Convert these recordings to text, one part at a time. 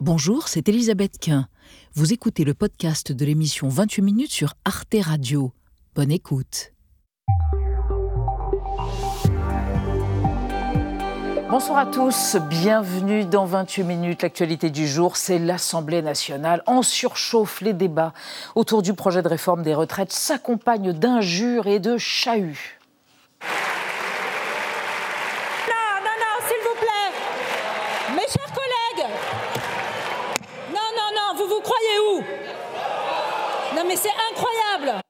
Bonjour, c'est Elisabeth Quint. Vous écoutez le podcast de l'émission 28 minutes sur Arte Radio. Bonne écoute. Bonsoir à tous, bienvenue dans 28 minutes. L'actualité du jour, c'est l'Assemblée nationale. En surchauffe, les débats autour du projet de réforme des retraites s'accompagnent d'injures et de chahuts. Mais c'est incroyable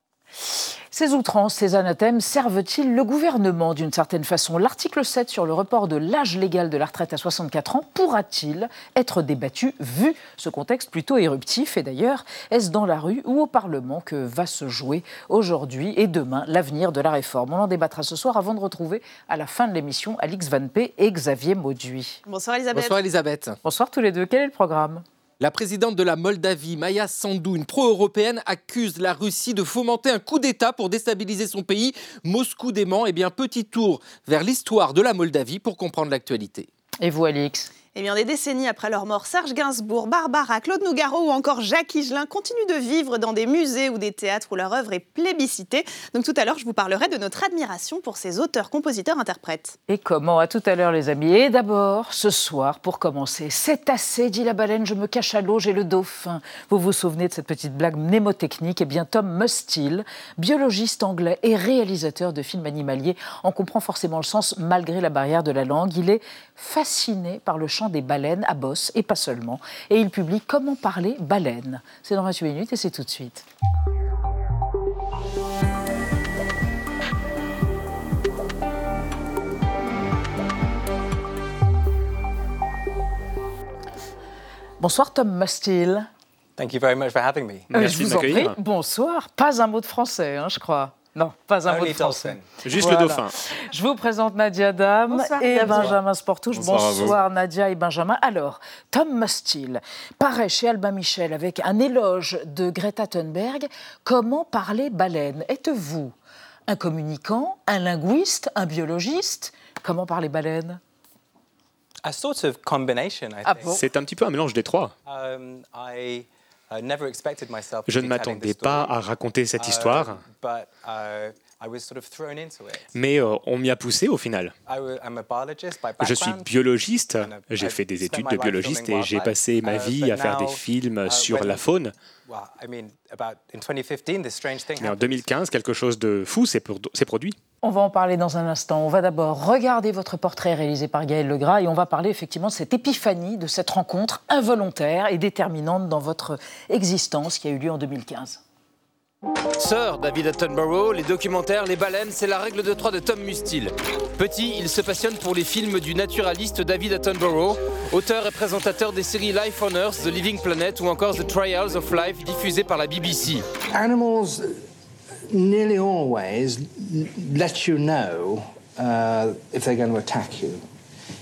ces outrances, ces anathèmes servent-ils le gouvernement d'une certaine façon? L'article 7 sur le report de l'âge légal de la retraite à 64 ans pourra-t-il être débattu vu ce contexte plutôt éruptif? Et d'ailleurs, est-ce dans la rue ou au Parlement que va se jouer aujourd'hui et demain l'avenir de la réforme? On en débattra ce soir avant de retrouver à la fin de l'émission Alix Van P et Xavier Mauduit. Bonsoir Elisabeth. Bonsoir Elisabeth. Bonsoir tous les deux. Quel est le programme? La présidente de la Moldavie, Maya Sandu, une pro-européenne, accuse la Russie de fomenter un coup d'État pour déstabiliser son pays. Moscou dément. Eh bien, petit tour vers l'histoire de la Moldavie pour comprendre l'actualité. Et vous, Alix? Eh bien, des décennies après leur mort, Serge Gainsbourg, Barbara, Claude Nougaro ou encore Jacques Higelin continuent de vivre dans des musées ou des théâtres où leur œuvre est plébiscitée. Donc tout à l'heure, je vous parlerai de notre admiration pour ces auteurs, compositeurs, interprètes. Et comment À tout à l'heure, les amis. Et d'abord, ce soir, pour commencer, c'est assez, dit la baleine, je me cache à l'eau, j'ai le dauphin. Vous vous souvenez de cette petite blague mnémotechnique? Eh bien, Tom Mustill, biologiste anglais et réalisateur de films animaliers, en comprend forcément le sens malgré la barrière de la langue. Il est fasciné par le chant des baleines à bosse et pas seulement. Et il publie Comment parler baleine. C'est dans 28 minutes et c'est tout de suite. Bonsoir Tom Mustill. Thank you very much for having me. Merci je vous en prie. Bonsoir. Pas un mot de français, hein, je crois. Non, pas un mot de français. Juste le dauphin. Je vous présente Nadia Dame et Benjamin Sportouche. Bonsoir, Nadia et Benjamin. Alors, Tom Mustill paraît chez Albin Michel avec un éloge de Greta Thunberg. Comment parler baleine? Êtes-vous un communicant, un linguiste, un biologiste? Comment parler baleine? A sort of combination, I ah C'est un petit peu un mélange des trois. Um, je ne m'attendais pas à raconter cette uh, histoire, mais euh, on m'y a poussé au final. Je suis biologiste, j'ai fait des études de biologiste et j'ai passé ma uh, vie à faire des films uh, sur la faune. Mais en 2015, quelque chose de fou s'est produit. On va en parler dans un instant. On va d'abord regarder votre portrait réalisé par Gaël Legras et on va parler effectivement de cette épiphanie, de cette rencontre involontaire et déterminante dans votre existence qui a eu lieu en 2015. Sir David Attenborough, les documentaires, les baleines, c'est la règle de trois de Tom Mustill. Petit, il se passionne pour les films du naturaliste David Attenborough, auteur et présentateur des séries Life on Earth, The Living Planet ou encore The Trials of Life diffusées par la BBC. Animals nearly always let you know uh, if they're going to attack you.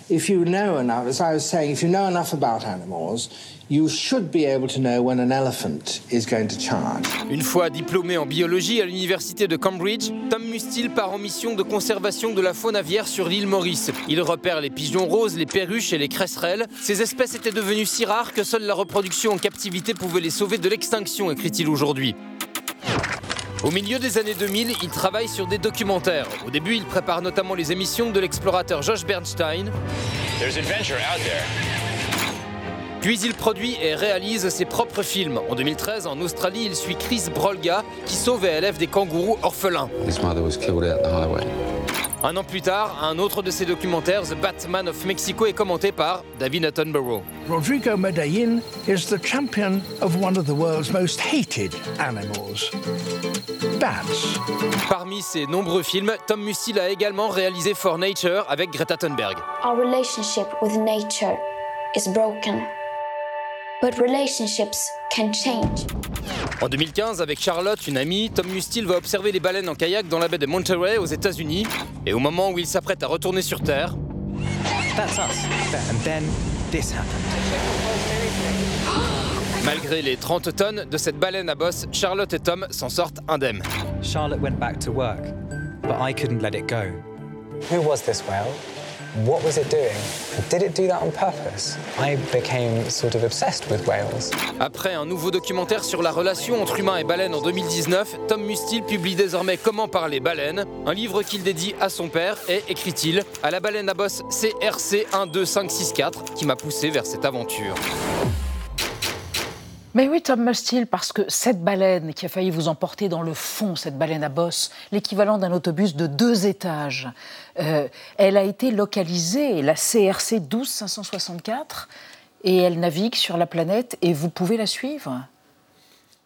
If you know enough, as I was saying, if you know enough about animals, you should be able to know when an elephant is going to charge. Une fois diplômé en biologie à l'université de Cambridge, Tom Mustill part en mission de conservation de la faune aviaire sur l'île Maurice. Il repère les pigeons roses, les perruches et les cresserelles. Ces espèces étaient devenues si rares que seule la reproduction en captivité pouvait les sauver de l'extinction, écrit-il aujourd'hui. Au milieu des années 2000, il travaille sur des documentaires. Au début, il prépare notamment les émissions de l'explorateur Josh Bernstein. Puis il produit et réalise ses propres films. En 2013, en Australie, il suit Chris Brolga, qui sauve et élève des kangourous orphelins. Un an plus tard, un autre de ses documentaires, The Batman of Mexico, est commenté par David Attenborough. Rodrigo Medellin is the champion of one of the world's most hated animals. Bats. Parmi ses nombreux films, Tom Musil a également réalisé For Nature avec Greta Thunberg. Our relationship with nature is broken. But relationships can change. En 2015, avec Charlotte, une amie, Tom Mustill va observer les baleines en kayak dans la baie de Monterey aux États-Unis. Et au moment où il s'apprête à retourner sur Terre, Malgré les 30 tonnes de cette baleine à bosse, Charlotte et Tom s'en sortent indemnes. Charlotte went back to work, but I couldn't let it go. Who was this whale? What was it doing? Did it do that on purpose? I became sort of obsessed with whales. Après un nouveau documentaire sur la relation entre humains et baleines en 2019, Tom Mustil publie désormais Comment parler baleine, un livre qu'il dédie à son père et, écrit-il, à la baleine à bosse CRC 12564 qui m'a poussé vers cette aventure. Mais oui, Tom Mustil, parce que cette baleine qui a failli vous emporter dans le fond, cette baleine à bosse, l'équivalent d'un autobus de deux étages, euh, elle a été localisée, la CRC 12564, et elle navigue sur la planète et vous pouvez la suivre.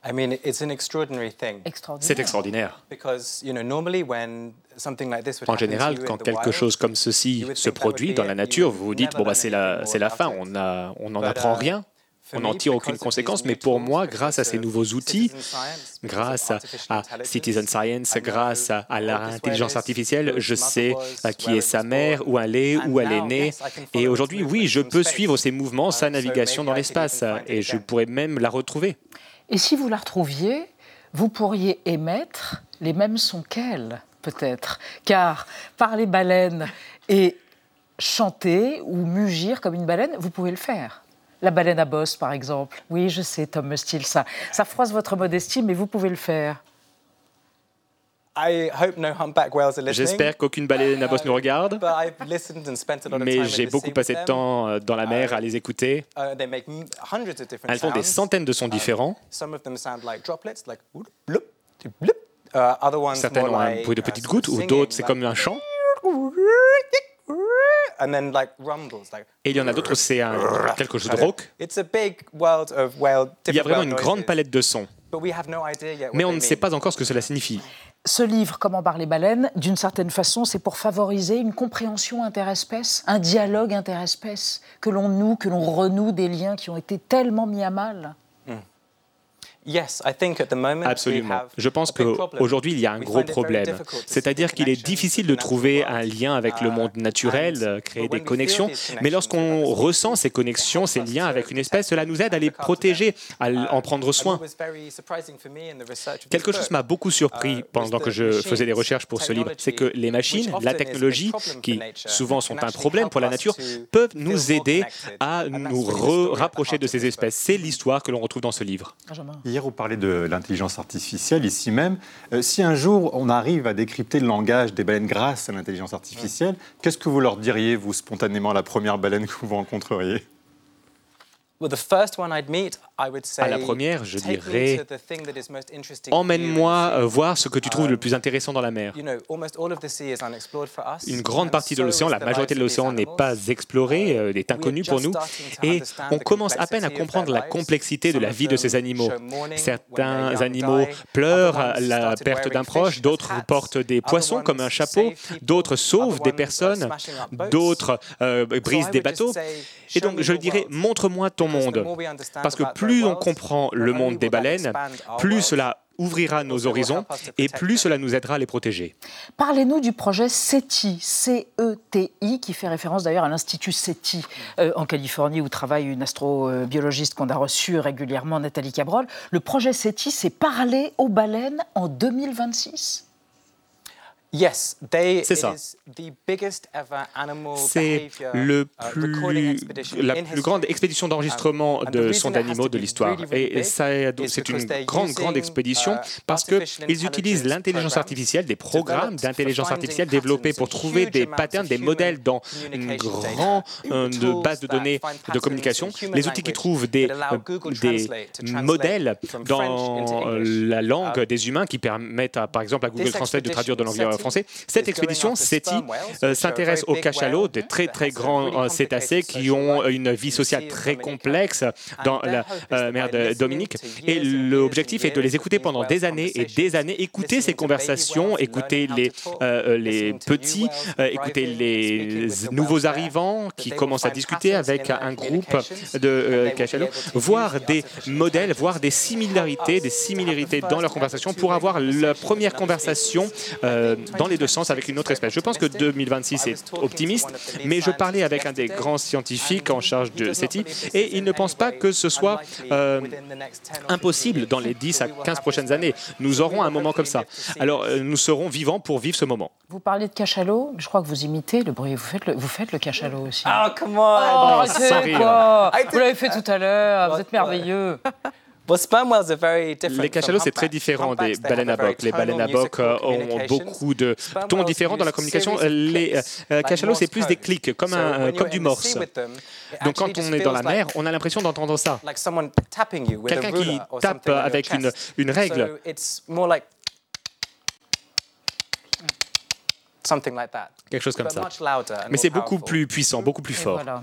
I mean, it's an extraordinary thing. Extraordinaire. C'est extraordinaire. Because, you know, normally when something like this would En général, quand quelque chose comme ceci se produit dans la nature, vous vous dites, bon, bah, c'est la, la fin, on n'en apprend uh, rien, on n'en me, tire aucune conséquence. new Mais pour moi, grâce à ces nouveaux outils, grâce à, Citizen Science, grâce à, l'intelligence artificielle, who je sais à qui est sa mère, où elle est, And où elle est née. Et aujourd'hui, oui, je peux suivre ses mouvements, sa navigation dans l'espace, it et je pourrais même la retrouver. Et si vous la retrouviez, vous pourriez émettre les mêmes sons qu'elle, peut-être. Car parler baleine et chanter ou mugir comme une baleine, vous pouvez le faire. La baleine à bosse, par exemple. Oui, je sais, Tom Mustil, ça, ça froisse votre modestie, mais vous pouvez le faire. I hope no humpback whales are listening. J'espère qu'aucune baleine à bosse nous regarde, But I've listened and spent a lot of time mais j'ai beaucoup passé de temps euh, dans la mer à les écouter. Uh, they make m- hundreds of different Elles font des centaines de sons différents. Some of them sound like droplets, like whoop, bloop, bloop. Other ones Certaines ont un bruit de petites gouttes, ou d'autres, c'est comme un chant. Et il y en a d'autres, c'est un- quelque chose de rauque. It's a big world of whale. Il y a vraiment une grande palette de sons, But we have no idea yet what mais on ne sait pas encore ce que cela signifie. Ce livre, Comment parler baleine, d'une certaine façon, c'est pour favoriser une compréhension interespèce, un dialogue interespèce, que l'on noue, que l'on renoue des liens qui ont été tellement mis à mal. Yes, I think at the moment we Absolument. Je pense qu'aujourd'hui, il y a un gros problème. difficult to C'est-à-dire qu'il est difficile de with the trouver natural un lien avec le Uh, monde naturel, and euh, créer when des connexions. these Mais lorsqu'on ressent ces connexions, ces liens avec une espèce, cela nous aide à les protéger, à en prendre soin. Quelque chose m'a beaucoup surpris uh, pendant que je faisais des recherches pour ce livre, c'est que les machines, la technologie, qui souvent sont un problème pour la nature, peuvent nous aider à nous rapprocher de ces espèces. C'est l'histoire que l'on retrouve dans ce livre. Hier, vous parlez de l'intelligence artificielle, ici même. Euh, si un jour on arrive à décrypter le langage des baleines grâce à l'intelligence artificielle, qu'est-ce que vous leur diriez, vous, spontanément, à la première baleine que vous rencontreriez? À la première, je dirais, Emmène-moi euh, voir ce que tu trouves le plus intéressant dans la mer. Une grande and partie de l'océan, la majorité de l'océan n'est pas explorée, euh, est inconnue pour nous, et on commence à peine à comprendre la complexité de la vie de ces animaux. Certains animaux pleurent à la perte d'un proche, d'autres portent des poissons comme un chapeau, d'autres sauvent des personnes, d'autres euh, brisent des bateaux. Et donc je dirais, montre-moi ton monde. Parce que plus on comprend le monde des baleines, plus cela ouvrira nos horizons et plus cela nous aidera à les protéger. Parlez-nous du projet CETI, C-E-T-I, qui fait référence d'ailleurs à l'Institut CETI euh, en Californie où travaille une astrobiologiste qu'on a reçue régulièrement, Nathalie Cabrol. Le projet CETI, c'est parler aux baleines en 2026 Yes, they, C'est ça. is the biggest ever animal C'est le uh, plus, expedition la plus grande expédition d'enregistrement Um, the de sons d'animaux de l'histoire. Et c'est une grande, grande expédition uh, parce qu'ils utilisent intelligence l'intelligence artificielle, des programmes d'intelligence artificielle développés pour trouver des patterns, des modèles dans une grande euh, de base de données de communication, les outils qui trouvent des, euh, des modèles dans la langue Um, des humains qui permettent, à, par exemple, à Google Translate de traduire de l'anglais français. is Cette expédition, SETI, euh, s'intéresse aux cachalots, des très très grands euh, cétacés qui ont une vie sociale très complexe dans la euh, mer de Dominique. Et l'objectif est de les écouter pendant des années et des années, écouter ces conversations, écouter les, euh, les petits, euh, écouter les nouveaux arrivants qui commencent à discuter avec un groupe de euh, cachalots, voir des modèles, voir des similarités, des similarités dans leur conversation pour avoir la première conversation dans les deux sens avec une autre espèce. Je pense que 2026 est optimiste, mais je parlais avec un des grands scientifiques en charge de SETI et il ne pense pas que ce soit euh, impossible dans les 10 à 15 prochaines années. Nous aurons un moment comme ça. Alors, euh, nous serons vivants pour vivre ce moment. Vous parlez de cachalot, je crois que vous imitez le bruit. Vous faites le, vous faites le cachalot aussi. Oh, come on! Oh, quoi Vous l'avez fait tout à l'heure, vous êtes merveilleux. Les cachalots, c'est très différent des baleines à have a very boc. Les baleines à boc euh, ont beaucoup de tons différents dans la communication. of Les euh, cachalots, c'est plus des clics, comme, un, euh, comme du in the morse. Donc quand on est dans la mer, like- on a l'impression d'entendre ça. Quelqu'un qui tape avec une, une règle. Quelque chose comme But ça. much louder and Mais c'est more beaucoup powerful. plus puissant, beaucoup plus fort. voilà.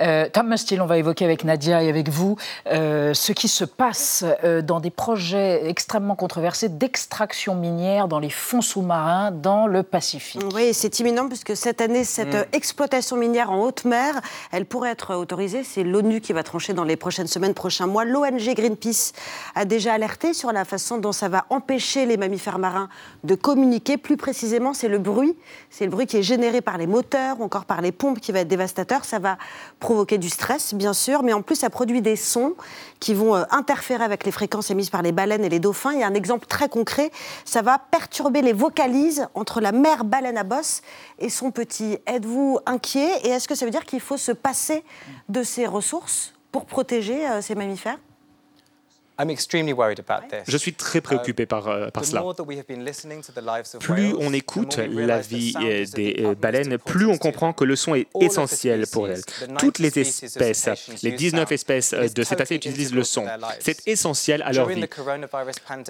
Euh, Tom Mustil, on va évoquer avec Nadia et avec vous euh, ce qui se passe euh, dans des projets extrêmement controversés d'extraction minière dans les fonds sous-marins dans le Pacifique. Oui, c'est imminent puisque cette année, cette Mm. exploitation minière en haute mer, elle pourrait être autorisée. C'est l'ONU qui va trancher dans les prochaines semaines, prochains mois. L'ONG Greenpeace a déjà alerté sur la façon dont ça va empêcher les mammifères marins de communiquer. Plus précisément, c'est le bruit. C'est le bruit qui est généré par les moteurs ou encore par les pompes qui va être dévastateur. Ça va provoquer du stress, bien sûr, mais en plus, ça produit des sons qui vont euh, interférer avec les fréquences émises par les baleines et les dauphins. Il y a un exemple très concret. Ça va perturber les vocalises entre la mère baleine à bosse et son petit. Êtes-vous inquiet et est-ce que ça veut dire qu'il faut se passer de ces ressources pour protéger euh, ces mammifères I'm extremely worried about this. Je suis très préoccupé par, euh, par cela. lives of Plus on écoute la vie euh, des euh, baleines, plus on comprend que le son est essentiel pour elles. Toutes les 90 species of espèces, les use 19 sound. espèces euh, de cétacés utilisent le son. C'est essentiel à leur vie.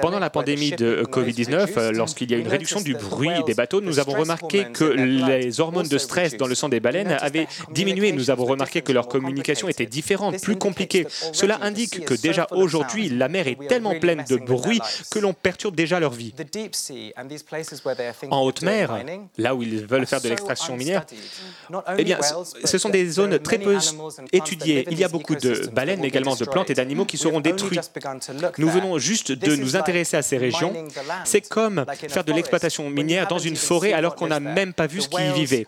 Pendant la pandémie de noise Covid-19, reduced, euh, lorsqu'il y a une réduction du bruit des bateaux, nous avons remarqué que les hormones de stress dans le sang des baleines avaient diminué. Nous avons remarqué que leur communication était différente, plus compliquée. Cela indique que déjà aujourd'hui, la mer est tellement pleine de bruit que l'on perturbe déjà leur vie. En haute mer, là où ils veulent faire de l'extraction minière, eh bien, ce- sont des zones très peu étudiées. Il y a beaucoup de baleines, mais également de plantes et d'animaux qui seront détruits. Nous venons juste de nous intéresser à ces régions. C'est comme faire de l'exploitation minière dans une forêt alors qu'on n'a même pas vu ce qui y vivait.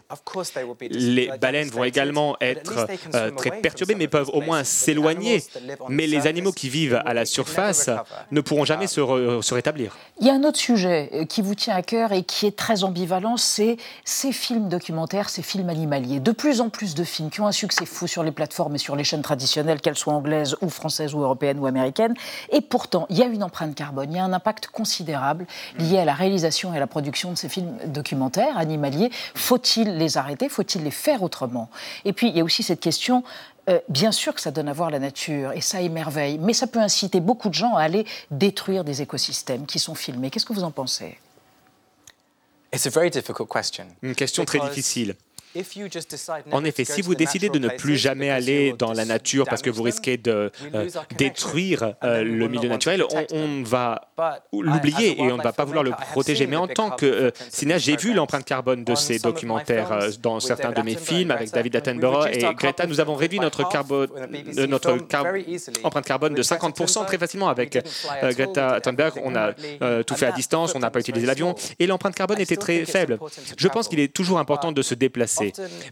Les baleines vont également être euh, très perturbées, mais peuvent au moins s'éloigner. Mais les surface, animaux qui vivent à la never surface ne pourront jamais se, re- se rétablir. Il y a un autre sujet euh, qui vous tient à cœur et qui est très ambivalent, c'est ces films documentaires, ces films animaliers. De plus en plus de films qui ont un succès fou sur les plateformes et sur les chaînes traditionnelles, qu'elles soient anglaises ou françaises ou européennes ou américaines. Et pourtant, il y a une empreinte carbone, il y a un impact considérable lié à la réalisation et à la production de ces films documentaires animaliers. Faut-il les arrêter? Faut-il les faire autrement? Et puis, il y a aussi cette question euh, bien sûr que ça donne à voir la nature et ça émerveille, mais ça peut inciter beaucoup de gens à aller détruire des écosystèmes qui sont filmés. Qu'est-ce que vous en pensez? It's a very difficult question. Une question très difficile. If you just decide never En effet, si vous décidez de ne plus jamais aller dans la nature parce que vous risquez de euh, détruire euh, le milieu naturel, on, va l'oublier et on ne va pas vouloir le protéger. Mais en tant que euh, cinéaste, j'ai vu l'empreinte carbone de ces documentaires dans certains de mes films avec David Attenborough et Greta. Nous avons réduit notre, carbone, notre car- empreinte carbone de With Greta 50% très facilement avec Greta Thunberg. On a tout fait à distance, on n'a pas utilisé l'avion et l'empreinte carbone était très faible. Je pense qu'il est toujours important de se déplacer.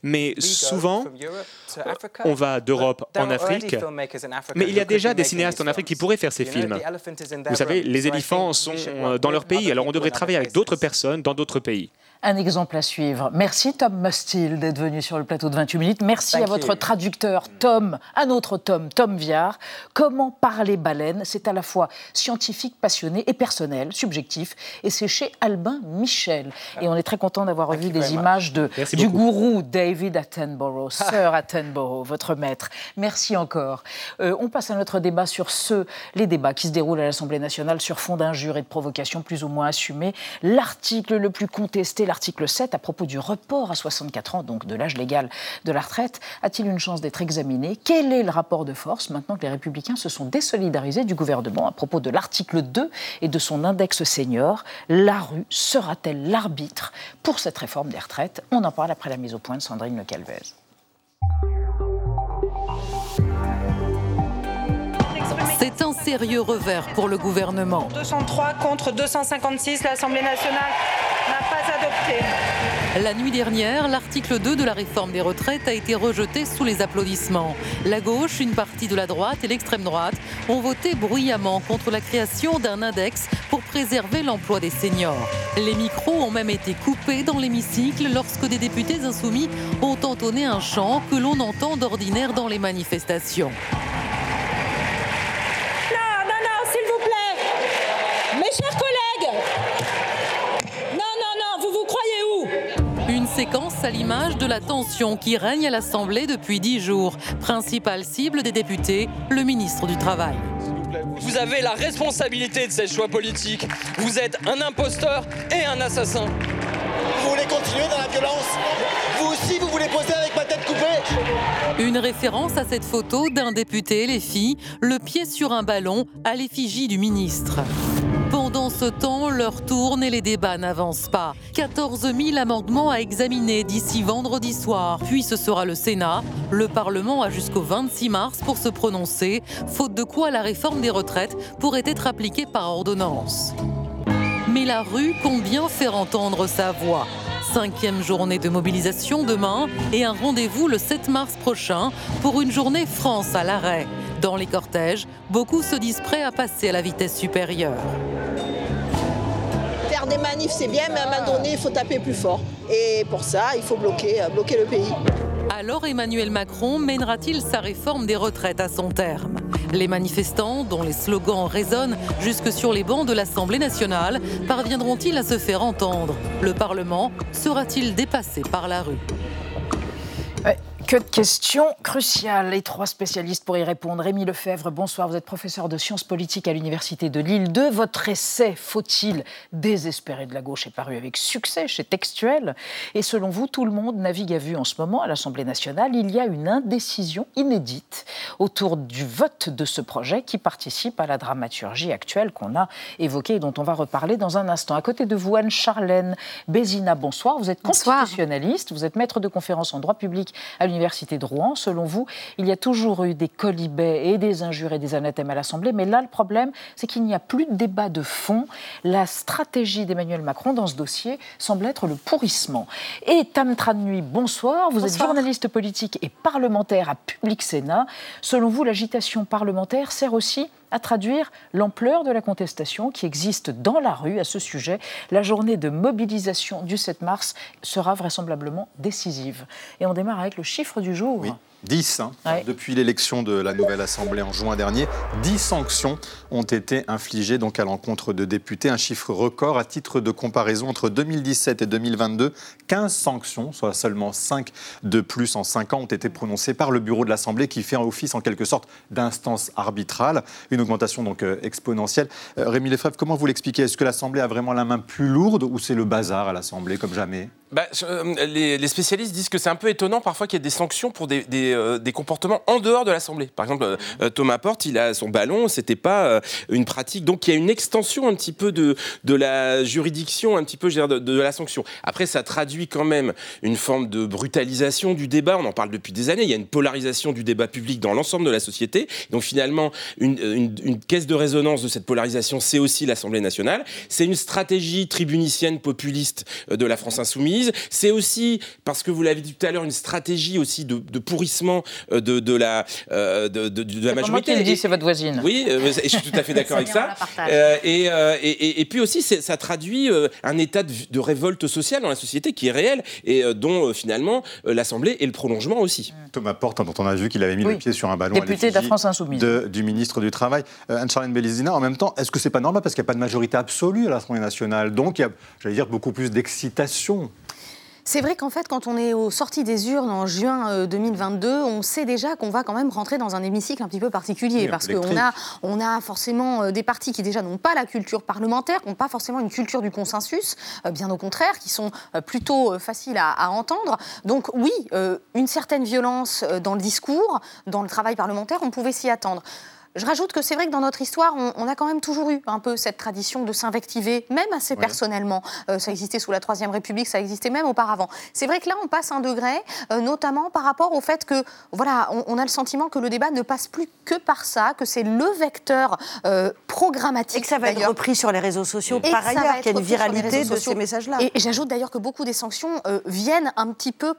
Mais souvent, on va d'Europe en Afrique, mais il y a déjà des cinéastes en Afrique qui pourraient faire ces films. Vous savez, les éléphants sont work dans leur pays, alors on devrait travailler avec d'autres personnes dans d'autres pays. Un exemple à suivre. Merci Tom Mustil d'être venu sur le plateau de 28 minutes. Merci Thank à votre you. traducteur Tom, un autre Tom, Tom Viard. Comment parler baleine C'est à la fois scientifique, passionné et personnel, subjectif. Et c'est chez Albin Michel. Et on est très content d'avoir revu des images de, Merci du beaucoup. gourou David Attenborough, Sir Attenborough, votre maître. Merci encore. Euh, on passe à notre débat sur ce, les débats qui se déroulent à l'Assemblée nationale sur fond d'injures et de provocations plus ou moins assumées. L'article le plus contesté, l'article 7, à propos du report à 64 ans, donc de l'âge légal de la retraite, a-t-il une chance d'être examiné? Quel est le rapport de force maintenant que les Républicains se sont désolidarisés du gouvernement? À propos de l'article 2 et de son index senior La rue sera-t-elle l'arbitre pour cette réforme des retraites? On en parle après la mise au point de Sandrine Le Calvez. C'est un sérieux revers pour le gouvernement. 203 contre 256, l'Assemblée nationale. n'a La nuit dernière, l'article 2 de la réforme des retraites a été rejeté sous les applaudissements. La gauche, une partie de la droite et l'extrême droite ont voté bruyamment contre la création d'un index pour préserver l'emploi des seniors. Les micros ont même été coupés dans l'hémicycle lorsque des députés insoumis ont entonné un chant que l'on entend d'ordinaire dans les manifestations. Non, non, non, s'il vous plaît. Mes chers collègues. Non, non, non, vous vous croyez où Une séquence à l'image de la tension qui règne à l'Assemblée depuis dix jours. Principale cible des députés, le ministre du Travail. Vous avez la responsabilité de ces choix politiques. Vous êtes un imposteur et un assassin. Vous voulez continuer dans la violence? Vous aussi, vous voulez poser avec ma tête coupée? Une référence à cette photo d'un député, les filles, le pied sur un ballon à l'effigie du ministre. Temps, l'heure tourne et les débats n'avancent pas. 14 000 amendements à examiner d'ici vendredi soir. Puis ce sera le Sénat. Le Parlement a jusqu'au 26 mars pour se prononcer, faute de quoi la réforme des retraites pourrait être appliquée par ordonnance. Mais la rue compte bien faire entendre sa voix. Cinquième journée de mobilisation demain et un rendez-vous le 7 mars prochain pour une journée France à l'arrêt. Dans les cortèges, beaucoup se disent prêts à passer à la vitesse supérieure. Faire des manifs, c'est bien, mais à un moment donné, il faut taper plus fort. Et pour ça, il faut bloquer, euh, bloquer le pays. Alors Emmanuel Macron mènera-t-il sa réforme des retraites à son terme? Les manifestants, dont les slogans résonnent jusque sur les bancs de l'Assemblée nationale, parviendront-ils à se faire entendre? Le Parlement sera-t-il dépassé par la rue? Ouais, Que de questions cruciales. Les trois spécialistes pour y répondre. Rémi Lefebvre, bonsoir. Vous êtes professeur de sciences politiques à l'Université de Lille 2. Votre essai Faut-il désespérer de la gauche est paru avec succès chez Textuel. Et selon vous, tout le monde navigue à vue en ce moment à l'Assemblée nationale. Il y a une indécision inédite autour du vote de ce projet qui participe à la dramaturgie actuelle qu'on a évoquée et dont on va reparler dans un instant. À côté de vous, Anne-Charlène Bézina, bonsoir. Vous êtes constitutionnaliste, vous êtes maître de conférence en droit public à l'Université de Rouen. Selon vous, il y a toujours eu des colibets et des injures et des anathèmes à l'Assemblée, mais là, le problème, c'est qu'il n'y a plus de débat de fond. La stratégie d'Emmanuel Macron dans ce dossier semble être le pourrissement. Et Tam Nuit, bonsoir. Vous êtes journaliste politique et parlementaire à Public Sénat. Selon vous, l'agitation parlementaire sert aussi à traduire l'ampleur de la contestation qui existe dans la rue à ce sujet. La journée de mobilisation du 7 mars sera vraisemblablement décisive. Et on démarre avec le chiffre du jour. 10. hein. Ouais. Depuis l'élection de la nouvelle Assemblée en juin dernier, 10 sanctions ont été infligées donc à l'encontre de députés, un chiffre record. À titre de comparaison, entre 2017 et 2022, 15 sanctions, soit seulement 5 de plus en 5 ans, ont été prononcées par le bureau de l'Assemblée qui fait office en quelque sorte d'instance arbitrale. Une augmentation donc euh, exponentielle. Euh, Rémi Lefebvre, comment vous l'expliquez? Est-ce que l'Assemblée a vraiment la main plus lourde ou c'est le bazar à l'Assemblée comme jamais? Bah, euh, les, les spécialistes disent que c'est un peu étonnant parfois qu'il y ait des sanctions pour des, des, euh, des comportements en dehors de l'Assemblée. Par exemple, euh, euh, Thomas Porte, il a son ballon, c'était pas euh, une pratique. Donc il y a une extension un petit peu de, de la juridiction, un petit peu je veux dire, de, de la sanction. Après, ça traduit quand même une forme de brutalisation du débat. On en parle depuis des années. Il y a une polarisation du débat public dans l'ensemble de la société. Donc finalement, une, une- une caisse de résonance de cette polarisation, c'est aussi l'Assemblée nationale. C'est une stratégie tribunicienne populiste de la France insoumise. C'est aussi, parce que vous l'avez dit tout à l'heure, une stratégie aussi de, de pourrissement euh, de, de la, euh, de, de- de la moi majorité. qui le dis, Et- c'est votre voisine. oui, euh, et je suis tout à fait d'accord avec ça. Euh, et, euh, et, et- et puis aussi, ça traduit euh, un état de, de révolte sociale dans la société qui est réel et euh, dont euh, finalement euh, l'Assemblée est le prolongement aussi. Thomas Porte, dont on a vu qu'il avait mis Oui. le pied sur un ballon. à Député de la France Insoumise. de- du ministre du Travail, euh, Anne-Charlène Bélizina. En même temps, est-ce que c'est pas normal parce qu'il n'y a pas de majorité absolue à l'Assemblée nationale? Donc il y a, j'allais dire, beaucoup plus d'excitation. C'est vrai qu'en fait, quand on est aux sorties des urnes en juin euh, 2022, on sait déjà qu'on va quand même rentrer dans un hémicycle un petit peu particulier. Oui, parce qu'on a, on a forcément euh, des partis qui déjà n'ont pas la culture parlementaire, qui n'ont pas forcément une culture du consensus, euh, bien au contraire, qui sont euh, plutôt euh, faciles à, à entendre. Donc oui, euh, une certaine violence euh, dans le discours, dans le travail parlementaire, on pouvait s'y attendre. Je rajoute que c'est vrai que dans notre histoire, on, on, a quand même toujours eu un peu cette tradition de s'invectiver, même assez oui. personnellement. Euh, ça existait sous la Troisième République, ça existait même auparavant. C'est vrai que là, on passe un degré, euh, notamment par rapport au fait que, voilà, on, on, a le sentiment que le débat ne passe plus que par ça, que c'est le vecteur euh, programmatique. Et que ça va être repris sur les réseaux sociaux par ailleurs, qu'il y a une viralité de ces messages-là. Et, et j'ajoute d'ailleurs que beaucoup des sanctions euh, viennent un petit peu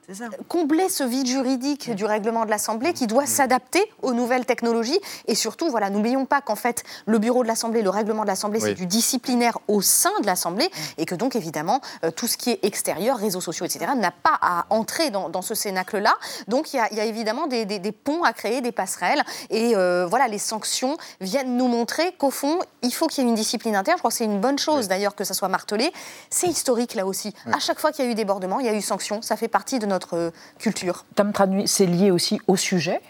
combler ce vide juridique du règlement de l'Assemblée qui doit s'adapter aux nouvelles technologies. Et surtout, voilà, n'oublions pas qu'en fait, le bureau de l'Assemblée, le règlement de l'Assemblée, oui. c'est du disciplinaire au sein de l'Assemblée mmh. et que donc, évidemment, euh, tout ce qui est extérieur, réseaux sociaux, etc., n'a pas à entrer dans, dans ce cénacle-là. Donc, il y, y, a évidemment des, des, des, ponts à créer, des passerelles. Et euh, voilà, les sanctions viennent nous montrer qu'au fond, il faut qu'il y ait une discipline interne. Je crois que c'est une bonne chose, oui. d'ailleurs, que ça soit martelé. C'est historique, là aussi. À chaque fois qu'il y a eu débordement, il y a eu sanctions. Ça fait partie de notre euh, culture. Tam Traduit, c'est lié aussi au sujet,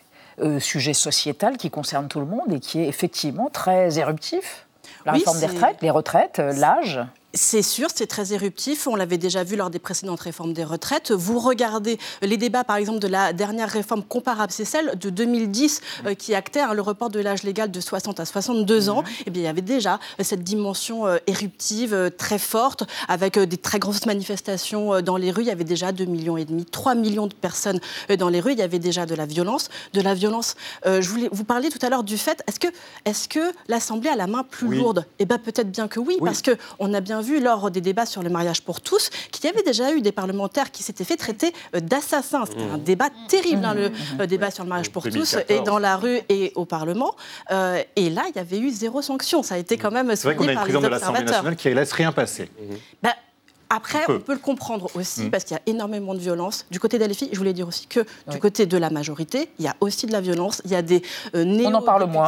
euh, sujet sociétal qui concerne tout le monde et qui est effectivement très éruptif. La oui, réforme des retraites, les retraites, euh, l'âge. C'est sûr, c'est très éruptif. On l'avait déjà vu lors des précédentes réformes des retraites. Vous regardez les débats, par exemple, de la dernière réforme comparable, c'est celle de 2010 euh, qui actait hein, le report de l'âge légal de 60 à 62 ans. Et bien, il y avait déjà cette dimension euh, éruptive euh, très forte, avec des très grosses manifestations dans les rues. Il y avait déjà 2 millions et demi, 3 millions de personnes dans les rues. Il y avait déjà de la violence, de la violence. je voulais vous parler tout à l'heure du fait, est-ce que, est-ce que l'Assemblée a la main plus oui. lourde? Eh bien, peut-être bien que oui, oui. parce que on a bien vu lors des débats sur le mariage pour tous qu'il y avait déjà eu des parlementaires qui s'étaient fait traiter euh, d'assassins. C'était mmh. un débat terrible, hein, le mmh. débat sur le mariage pour 2014. tous, et dans la rue et au Parlement. Euh, et là, il y avait eu zéro sanction. Ça a été quand même C'est vrai qu'on a une présidente de l'Assemblée nationale qui laisse rien passer. Mmh. Bah, après, on peut le comprendre aussi, mmh. parce qu'il y a énormément de violence. Du côté d'Alefi, je voulais dire aussi que oui. du côté de la majorité, il y a aussi de la violence. Il y a des euh, néo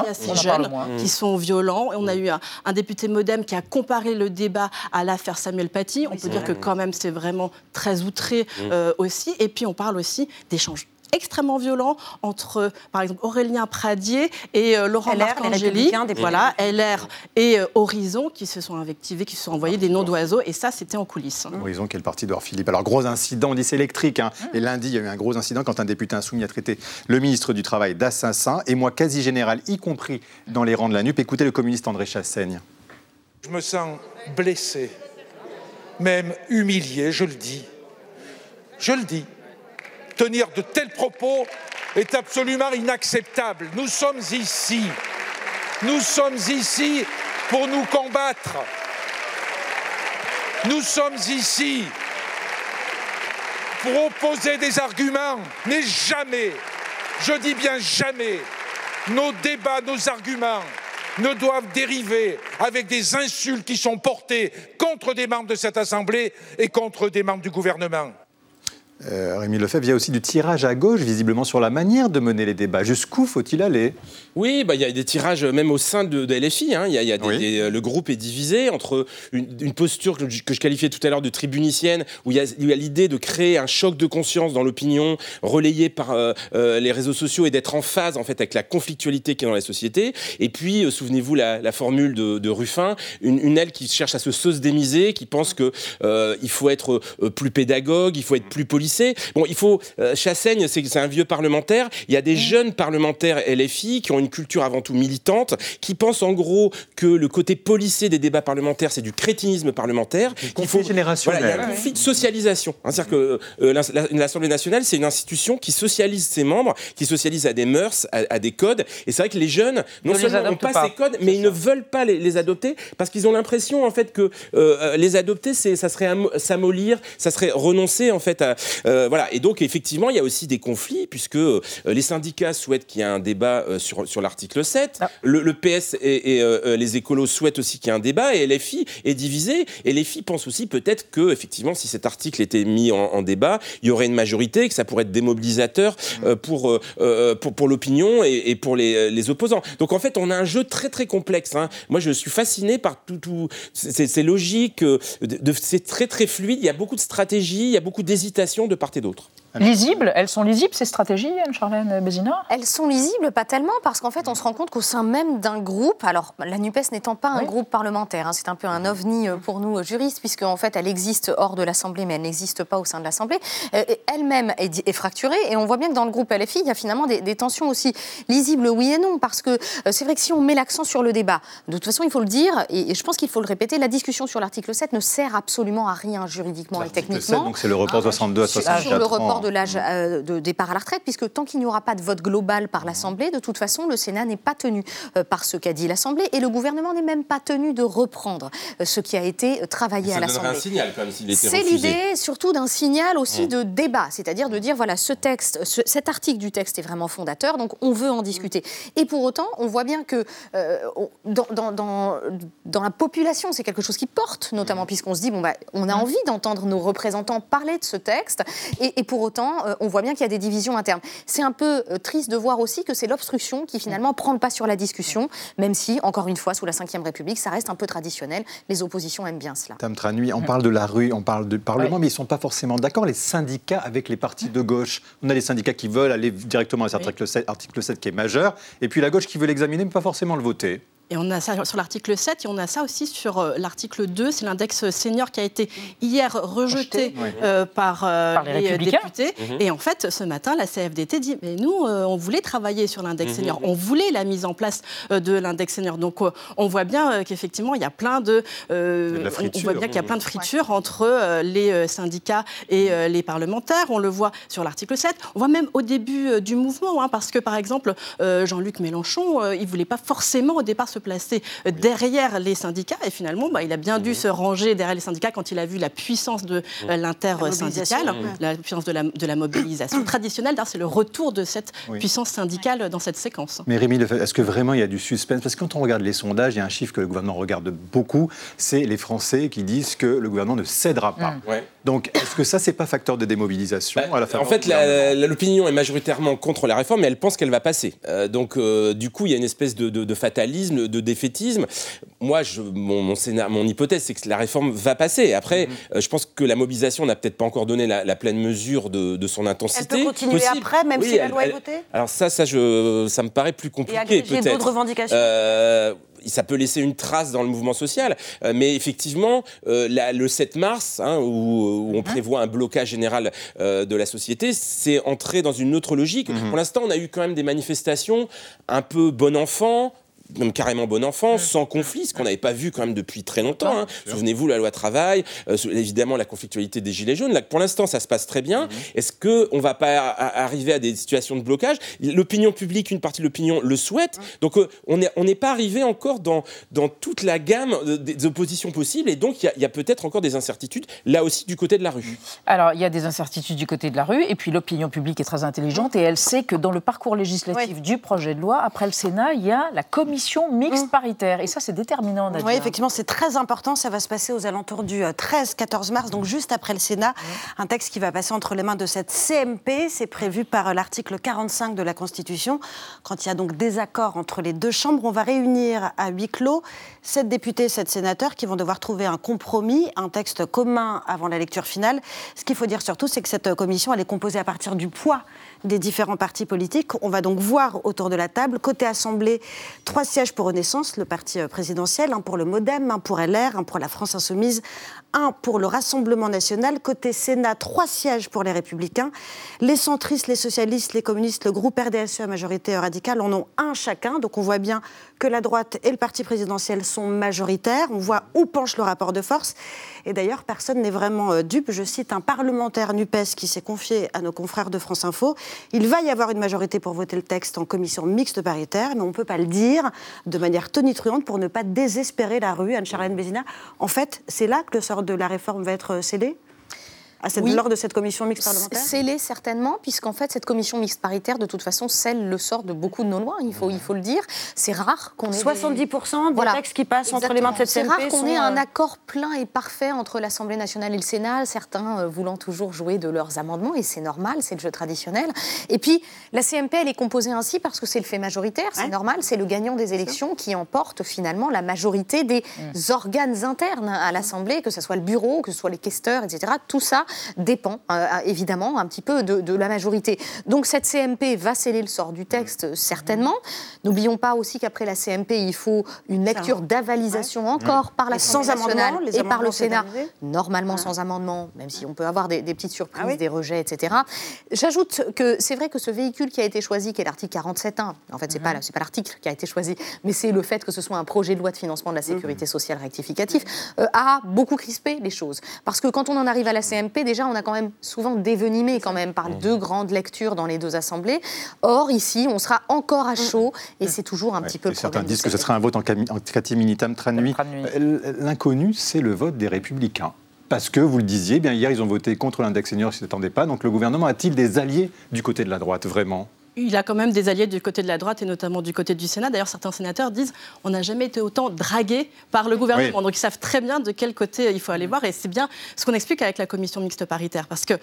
assez jeunes qui sont violents. Et on a eu un, un, député modem qui a comparé le débat à l'affaire Samuel Paty. On oui, peut dire vrai. que quand même, c'est vraiment très outré mmh. euh, aussi. Et puis, on parle aussi d'échanges extrêmement violent entre, par exemple, Aurélien Pradier et euh, Laurent Marcangeli. Voilà, LR et euh, Horizon qui se sont invectivés, qui se sont envoyés des noms d'oiseaux. Et ça, c'était en coulisses. Mmh. Horizon, qui est le parti d'Or Philippe? Alors, gros incident, on dit c'est électrique. Hein. Mmh. Et lundi, il y a eu un gros incident quand un député insoumis a traité le ministre du Travail d'assassin. Et moi, quasi général, y compris dans les rangs de la NUP. Écoutez le communiste André Chassaigne. Je me sens blessé, même humilié, je le dis. Je le dis tenir de tels propos est absolument inacceptable. Nous sommes ici. Nous sommes ici pour nous combattre. Nous sommes ici pour opposer des arguments, mais jamais, je dis bien jamais, nos débats, nos arguments ne doivent dériver avec des insultes qui sont portées contre des membres de cette Assemblée et contre des membres du gouvernement. Euh, Rémi Lefebvre, il y a aussi du tirage à gauche, visiblement, sur la manière de mener les débats. Jusqu'où faut-il aller? Oui, bah, il y a des tirages même au sein de, de LFI. Hein. Il y a, il y a des, oui. des, le groupe est divisé entre une, une posture que je, que je, qualifiais tout à l'heure de tribunicienne, où il y a, a l'idée de créer un choc de conscience dans l'opinion, relayé par euh, euh, les réseaux sociaux et d'être en phase en fait avec la conflictualité qui est dans la société. Et puis, souvenez-vous la, la, formule de, de Ruffin, une, une, aile qui cherche à se sosdémiser, qui pense que il faut être plus pédagogue, il faut être plus policier Bon, il faut. Euh, Chassaigne, c'est un vieux parlementaire. Il y a des mmh. jeunes parlementaires LFI qui ont une culture avant tout militante, qui pensent en gros que le côté policé des débats parlementaires, c'est du crétinisme parlementaire. Il faut générationnel. Voilà, il y a un conflit de socialisation. Hein, C'est-à-dire que euh, l'Assemblée nationale, c'est une institution qui socialise ses membres, qui socialise à des mœurs, à, à des codes. Et c'est vrai que les jeunes, non seulement n'ont pas, pas, ces codes, mais ils ne veulent pas les, les adopter parce qu'ils ont l'impression en fait que euh, les adopter, ça serait s'amollir, ça serait renoncer en fait à, euh, voilà. Et donc, effectivement, il y a aussi des conflits, puisque euh, les syndicats souhaitent qu'il y ait un débat euh, sur, sur l'article 7. Ah. Le, le, PS et, et les écolos souhaitent aussi qu'il y ait un débat, et LFI est divisé. Et LFI pense aussi peut-être que, effectivement, si cet article était mis en, en, débat, il y aurait une majorité, que ça pourrait être démobilisateur mmh. pour, pour, pour l'opinion et, et, pour les, les, opposants. Donc, en fait, on a un jeu très, très complexe. Hein. Moi, je suis fasciné par tout. tout c'est logique, c'est très, très fluide. Il y a beaucoup de stratégies, il y a beaucoup d'hésitation de part et d'autre. Lisibles? Elles sont lisibles, ces stratégies, Anne-Charlène Bézina Elles sont lisibles, pas tellement, parce qu'en fait, on se rend compte qu'au sein même d'un groupe, alors la NUPES n'étant pas un groupe parlementaire, hein, c'est un peu un ovni euh, pour nous euh, juristes, puisque en fait, elle existe hors de l'Assemblée, mais elle n'existe pas au sein de l'Assemblée. Euh, elle-même est, est, fracturée, et on voit bien que dans le groupe LFI, il y a finalement des, des tensions aussi. Lisibles, oui et non, parce que c'est vrai que si on met l'accent sur le débat, de toute façon, il faut le dire, et, et je pense qu'il faut le répéter, la discussion sur l'article 7 ne sert absolument à rien juridiquement et techniquement. 7, donc c'est le report 62 à 64 Sur le report de l'âge euh, de départ à la retraite, puisque tant qu'il n'y aura pas de vote global par l'Assemblée, de toute façon, le Sénat n'est pas tenu euh, par ce qu'a dit l'Assemblée, et le gouvernement n'est même pas tenu de reprendre euh, ce qui a été travaillé ça à l'Assemblée. un signal quand même s'il était C'est l'idée surtout d'un signal aussi de débat, c'est-à-dire de dire voilà, ce texte, ce, cet article du texte est vraiment fondateur, donc on veut en discuter. Et pour autant, on voit bien que euh, dans, dans, dans, dans, la population, c'est quelque chose qui porte, notamment puisqu'on se dit bon, bah, on a envie d'entendre nos représentants parler de ce texte, et, et pour autant, euh, on voit bien qu'il y a des divisions internes. C'est un peu euh, triste de voir aussi que c'est l'obstruction qui finalement prend le pas sur la discussion, même si, encore une fois, sous la Ve République, ça reste un peu traditionnel. Les oppositions aiment bien cela. Tam Tranui, on parle de la rue, on parle du Parlement, mais ils ne sont pas forcément d'accord, les syndicats, avec les partis de gauche. On a les syndicats qui veulent aller directement à cet article 7, article 7 qui est majeur, et puis la gauche qui veut l'examiner, mais pas forcément le voter. Et on a ça sur l'article 7 et on a ça aussi sur euh, l'article 2, c'est l'index senior qui a été hier rejeté euh, par, euh, Par les députés. Mhm. Et en fait, ce matin, la CFDT dit Mais nous, euh, on voulait travailler sur l'index Mhm. senior, on voulait la mise en place euh, de l'index senior. Donc euh, on voit bien euh, qu'effectivement, il y a plein de. euh, on- voit bien qu'il y a plein de fritures entre euh, les syndicats et euh, les parlementaires. On le voit sur l'article 7. On voit même au début euh, du mouvement, hein, parce que par exemple, euh, Jean-Luc Mélenchon, euh, il ne voulait pas forcément au départ se placer euh, derrière les syndicats. Et finalement, bah, il a bien dû se ranger derrière les syndicats quand il a vu la puissance de euh, l'intersyndicale, La puissance de la, de la mobilisation traditionnelle. D'ailleurs, c'est le retour de cette Oui. puissance syndicale dans cette séquence. Mais Rémi, Lefebvre, est-ce que vraiment il y a du suspense? Parce que quand on regarde les sondages, il y a un chiffre que le gouvernement regarde beaucoup, c'est les Français qui disent que le gouvernement ne cédera pas. Ouais. Donc, est-ce que ça, c'est pas facteur de démobilisation à la Bah, En fait, l'opinion est majoritairement contre la réforme, mais elle pense qu'elle va passer. Euh, donc, euh, du coup, il y a une espèce de, de- de fatalisme, de défaitisme. Moi, je, mon, mon, scénar- mon hypothèse, c'est que la réforme va passer. Après, euh, je pense que la mobilisation n'a peut-être pas encore donné la, la pleine mesure de, de son intensité. Elle peut continuer Possible. après, même Oui, si la elle- loi est votée Alors ça, ça, je, ça me paraît plus compliqué, peut-être. d'autres revendications Euh, ça peut laisser une trace dans le mouvement social, euh, mais effectivement, euh, la- le 7 mars, hein, où, où on prévoit un blocage général euh, de la société, c'est entrer dans une autre logique. Pour l'instant, on a eu quand même des manifestations un peu bon enfant, même carrément bon enfant, sans conflit, ce qu'on n'avait pas vu quand même depuis très longtemps. hein. Souvenez-vous, la loi travail, euh, évidemment la conflictualité des gilets jaunes. Là, pour l'instant, ça se passe très bien. Est-ce que on va pas arriver à des situations de blocage? L'opinion publique, une partie de l'opinion le souhaite. Donc, euh, on n'est on n'est pas arrivé encore dans, dans toute la gamme euh, des oppositions possibles, et donc il y a- il y a, peut-être encore des incertitudes là aussi du côté de la rue. Alors, il y a des incertitudes du côté de la rue, et puis l'opinion publique est très intelligente, et elle sait que dans le parcours législatif du projet de loi, après le Sénat, il y a la commission mixte paritaire. Et ça, c'est déterminant, Nadia. Oui, effectivement, c'est très important. Ça va se passer aux alentours du euh, 13-14 mars, donc juste après le Sénat. Un texte qui va passer entre les mains de cette CMP. C'est prévu par euh, l'article 45 de la Constitution. Quand il y a donc désaccord entre les deux chambres, on va réunir à huis clos sept députés, sept sénateurs qui vont devoir trouver un compromis, un texte commun avant la lecture finale. Ce qu'il faut dire surtout, c'est que cette euh, commission, elle est composée à partir du poids des différents partis politiques. On va donc voir autour de la table, côté Assemblée, trois sièges pour Renaissance, le parti euh, présidentiel, un pour le MoDem, un pour LR, un pour la France Insoumise, un pour le Rassemblement National. Côté Sénat, trois sièges pour les Républicains. Les centristes, les socialistes, les communistes, le groupe RDSE à majorité radicale en ont un chacun. Donc on voit bien que la droite et le parti présidentiel sont majoritaires. On voit où penche le rapport de force. Et d'ailleurs, personne n'est vraiment euh, dupe. Je cite un parlementaire NUPES qui s'est confié à nos confrères de France Info. Il va y avoir une majorité pour voter le texte en commission mixte paritaire, mais on ne peut pas le dire de manière tonitruante pour ne pas désespérer la rue. Anne-Charlène Bézina, en fait, c'est là que le sort de la réforme va être euh, scellé à cette, Oui. lors de cette commission mixte parlementaire Scellé certainement, puisqu'en fait, cette commission mixte paritaire, de toute façon, scelle le sort de beaucoup de nos lois, il faut, il faut le dire. C'est rare qu'on ait. 70% des textes qui passent entre les mains de cette C'est CMP rare qu'on ait un euh, accord plein et parfait entre l'Assemblée nationale et le Sénat, certains euh, voulant toujours jouer de leurs amendements, et c'est normal, c'est le jeu traditionnel. Et puis, la CMP, elle est composée ainsi parce que c'est le fait majoritaire, c'est normal, c'est le gagnant des élections qui emporte finalement la majorité des organes internes à l'Assemblée, que ce soit le bureau, que ce soit les questeurs, etc. Tout ça dépend euh, évidemment un petit peu de, la majorité. Donc cette CMP va sceller le sort du texte, certainement. N'oublions pas aussi qu'après la CMP, il faut une lecture d'avalisation encore par l'Assemblée nationale et par le Sénat, normalement sans amendement, même si on peut avoir des, petites surprises, ah des rejets, etc. J'ajoute que c'est vrai que ce véhicule qui a été choisi, qui est l'article 47.1, en fait, c'est n'est pas, pas l'article qui a été choisi, mais c'est le fait que ce soit un projet de loi de financement de la sécurité sociale rectificatif, euh, a beaucoup crispé les choses. Parce que quand on en arrive à la CMP, déjà, on a quand même souvent dévenimé quand même par deux grandes lectures dans les deux assemblées. Or, ici, on sera encore à chaud et c'est toujours un petit peu le Certains disent que ce sera un vote en catiminitam tranuit. Euh, l'inconnu, c'est le vote des Républicains. Parce que, vous le disiez, bien hier, ils ont voté contre l'index senior, ils ne s'attendaient pas. Donc le gouvernement a-t-il des alliés du côté de la droite, vraiment? Il a quand même des alliés du côté de la droite et notamment du côté du Sénat. D'ailleurs, certains sénateurs disent on n'a jamais été autant dragué par le gouvernement. Donc ils savent très bien de quel côté il faut aller voir. Et c'est bien ce qu'on explique avec la commission mixte paritaire. Parce que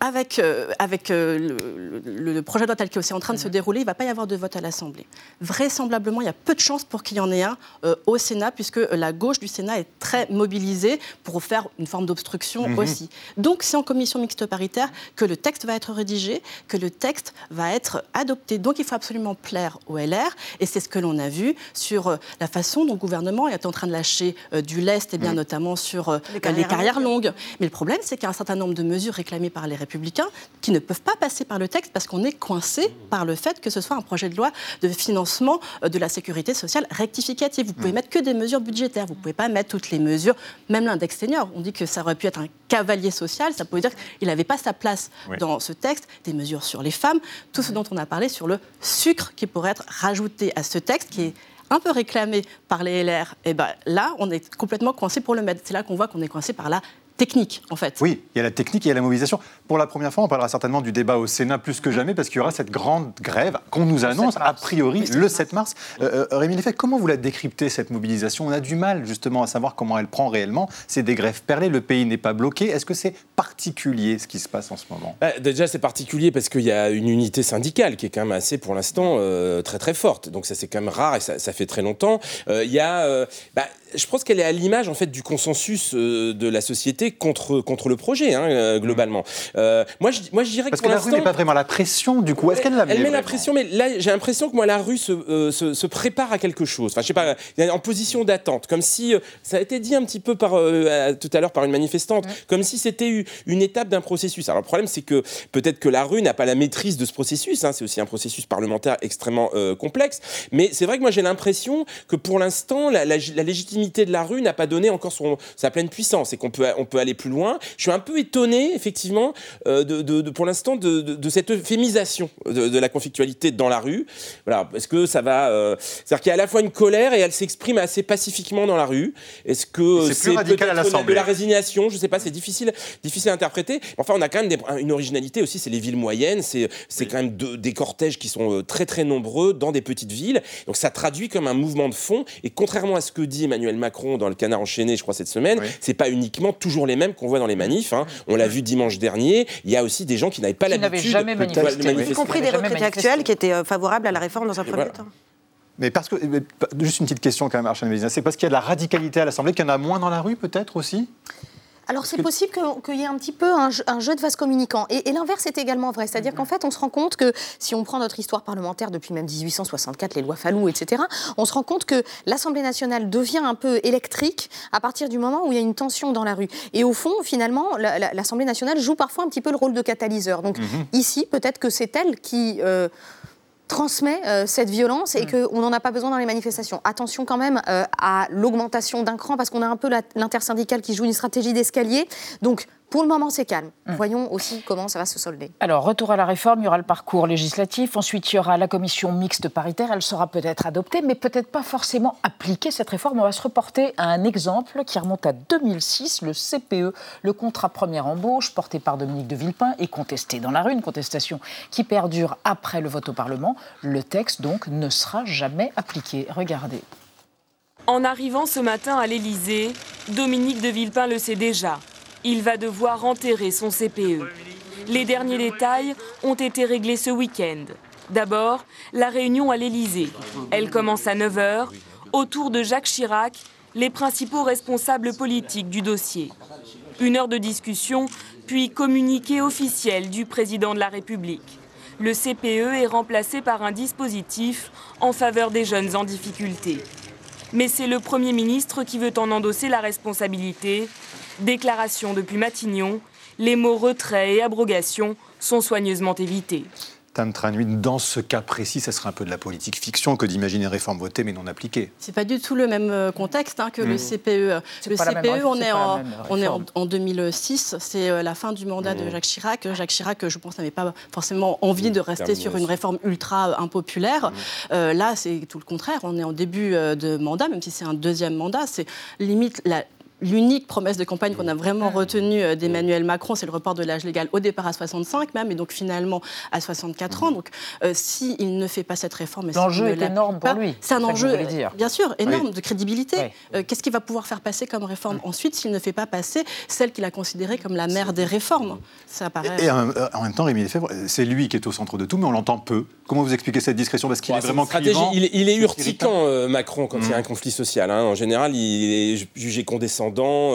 avec, euh, avec euh, le, projet de loi tel qu'il est en train de se dérouler, il ne va pas y avoir de vote à l'Assemblée. Vraisemblablement, il y a peu de chances pour qu'il y en ait un euh, au Sénat, puisque la gauche du Sénat est très mobilisée pour faire une forme d'obstruction mhm. aussi. Donc, c'est en commission mixte paritaire que le texte va être rédigé, que le texte va être adopté. Donc, il faut absolument plaire au LR, et c'est ce que l'on a vu sur la façon dont le gouvernement est en train de lâcher du lest, et bien mhm. notamment sur les carrières, longues. Mais le problème, c'est qu'il y a un certain nombre de mesures réclamées par les républicains qui ne peuvent pas passer par le texte parce qu'on est coincé par le fait que ce soit un projet de loi de financement euh, de la sécurité sociale rectificative. Vous pouvez mm. mettre que des mesures budgétaires, vous ne pouvez pas mettre toutes les mesures, même l'index senior. On dit que ça aurait pu être un cavalier social, ça pourrait dire qu'il n'avait pas sa place dans ce texte, des mesures sur les femmes, tout ce dont on a parlé sur le sucre qui pourrait être rajouté à ce texte qui est un peu réclamé par les LR, et ben là, on est complètement coincé pour le mettre. C'est là qu'on voit qu'on est coincé par la technique, en fait. Oui, il y a la technique et il y a la mobilisation. Pour la première fois, on parlera certainement du débat au Sénat plus que jamais, parce qu'il y aura cette grande grève qu'on nous annonce, a priori, le 7 mars. Euh, euh, Rémi Léfait, comment vous la décryptez, cette mobilisation? On a du mal, justement, à savoir comment elle prend réellement. C'est des grèves perlées, le pays n'est pas bloqué. Est-ce que c'est particulier, ce qui se passe en ce moment? Bah, Déjà, c'est particulier parce qu'il y a une unité syndicale qui est quand même assez, pour l'instant, euh, très très forte. Donc ça, c'est quand même rare et ça, fait très longtemps. Il y a... Bah, je pense qu'elle est à l'image en fait du consensus euh, de la société contre contre le projet hein, euh, globalement. Euh, moi je moi je dirais parce que, la rue n'est pas vraiment la pression du coup. Est-ce qu'elle la met Elle met la pression, mais là j'ai l'impression que moi la rue se, se, prépare à quelque chose. Enfin je sais pas, en position d'attente, comme si ça a été dit un petit peu par tout à l'heure par une manifestante, comme si c'était une étape d'un processus. Alors le problème c'est que peut-être que la rue n'a pas la maîtrise de ce processus. Hein, c'est aussi un processus parlementaire extrêmement complexe. Mais c'est vrai que moi j'ai l'impression que pour l'instant la, la, la légitimité de la rue n'a pas donné encore son, sa pleine puissance et qu'on peut, on peut aller plus loin. Je suis un peu étonné, effectivement, euh, de, pour l'instant, de, cette euphémisation de, la conflictualité dans la rue. Voilà, est-ce que ça va. Euh, c'est-à-dire qu'il y a à la fois une colère et elle s'exprime assez pacifiquement dans la rue. Est-ce que c'est peut-être de la résignation? Je ne sais pas, c'est difficile, difficile à interpréter. Enfin, on a quand même une originalité aussi, c'est les villes moyennes. C'est c'est quand même des cortèges qui sont euh, très très nombreux dans des petites villes. Donc ça traduit comme un mouvement de fond. Et contrairement à ce que dit Emmanuel Macron dans le canard enchaîné, je crois, cette semaine, c'est pas uniquement toujours les mêmes qu'on voit dans les manifs. Hein. On l'a vu dimanche dernier. Il y a aussi des gens qui n'avaient pas l'habitude de manifester. Y compris des retraités actuels qui étaient euh, favorables à la réforme dans un premier temps. Mais parce que, juste une petite question quand même, Archane c'est parce qu'il y a de la radicalité à l'Assemblée qu'il y en a moins dans la rue, peut-être aussi? Alors c'est possible qu'il y ait un petit peu un jeu, de vase communicant. Et, l'inverse est également vrai. C'est-à-dire qu'en fait, on se rend compte que si on prend notre histoire parlementaire depuis même 1864, les lois Fallou, etc., on se rend compte que l'Assemblée nationale devient un peu électrique à partir du moment où il y a une tension dans la rue. Et au fond, finalement, l'Assemblée nationale joue parfois un petit peu le rôle de catalyseur. Donc mhm. ici, peut-être que c'est elle qui... Euh, transmet euh, cette violence et mm. qu'on n'en a pas besoin dans les manifestations. Attention quand même euh, à l'augmentation d'un cran parce qu'on a un peu l'intersyndicale qui joue une stratégie d'escalier. Donc pour le moment, c'est calme. Hum. Voyons aussi comment ça va se solder. Alors, retour à la réforme, il y aura le parcours législatif. Ensuite, il y aura la commission mixte paritaire. Elle sera peut-être adoptée, mais peut-être pas forcément appliquée, cette réforme. On va se reporter à un exemple qui remonte à 2006, le CPE, le contrat première embauche, porté par Dominique de Villepin et contesté dans la rue, une contestation qui perdure après le vote au Parlement. Le texte, donc, ne sera jamais appliqué. Regardez. En arrivant ce matin à l'Élysée, Dominique de Villepin le sait déjà. Il va devoir enterrer son CPE. Les derniers détails ont été réglés ce week-end. D'abord, la réunion à l'Élysée. Elle commence à 9h, autour de Jacques Chirac, les principaux responsables politiques du dossier. Une heure de discussion Puis communiqué officiel du président de la République. Le CPE est remplacé par un dispositif en faveur des jeunes en difficulté. Mais c'est le Premier ministre qui veut en endosser la responsabilité. Déclaration depuis Matignon, les mots retrait et abrogation sont soigneusement évités. Tam Tranuit, dans ce cas précis, ça serait un peu de la politique fiction que d'imaginer réforme votée mais non appliquée. C'est pas du tout le même euh, contexte hein, que le Mm. CPE. Le même CPE, réforme, on c'est est, en, même on est en, réforme. en 2006, c'est euh, la fin du mandat de Mm. Jacques Chirac. Jacques Chirac, je pense, n'avait pas forcément envie de rester terminé sur une réforme ultra Mm. impopulaire. Euh, là, c'est tout le contraire. On est en début de mandat, même si c'est un deuxième mandat. C'est limite la L'unique promesse de campagne qu'on a vraiment retenue euh, d'Emmanuel Macron, c'est le report de l'âge légal au départ à 65 même, et donc finalement à 64 ans. Donc euh, s'il ne fait pas cette réforme... L'enjeu est énorme pour lui, C'est un enjeu, dire. bien sûr, énorme Oui. de crédibilité. Oui. Euh, Qu'est-ce qu'il va pouvoir faire passer comme réforme ensuite s'il ne fait pas passer celle qu'il a considérée comme la mère des réformes? Ça paraît... Et en, en même temps, Rémi Lefebvre, c'est lui qui est au centre de tout, mais on l'entend peu. Comment vous expliquez cette discrétion? Parce qu'il Bon, est vraiment clivant. Il, est- il est c'est urticant, euh, Macron, quand il y a un conflit social. hein. En général, il est ju- jugé condescendant,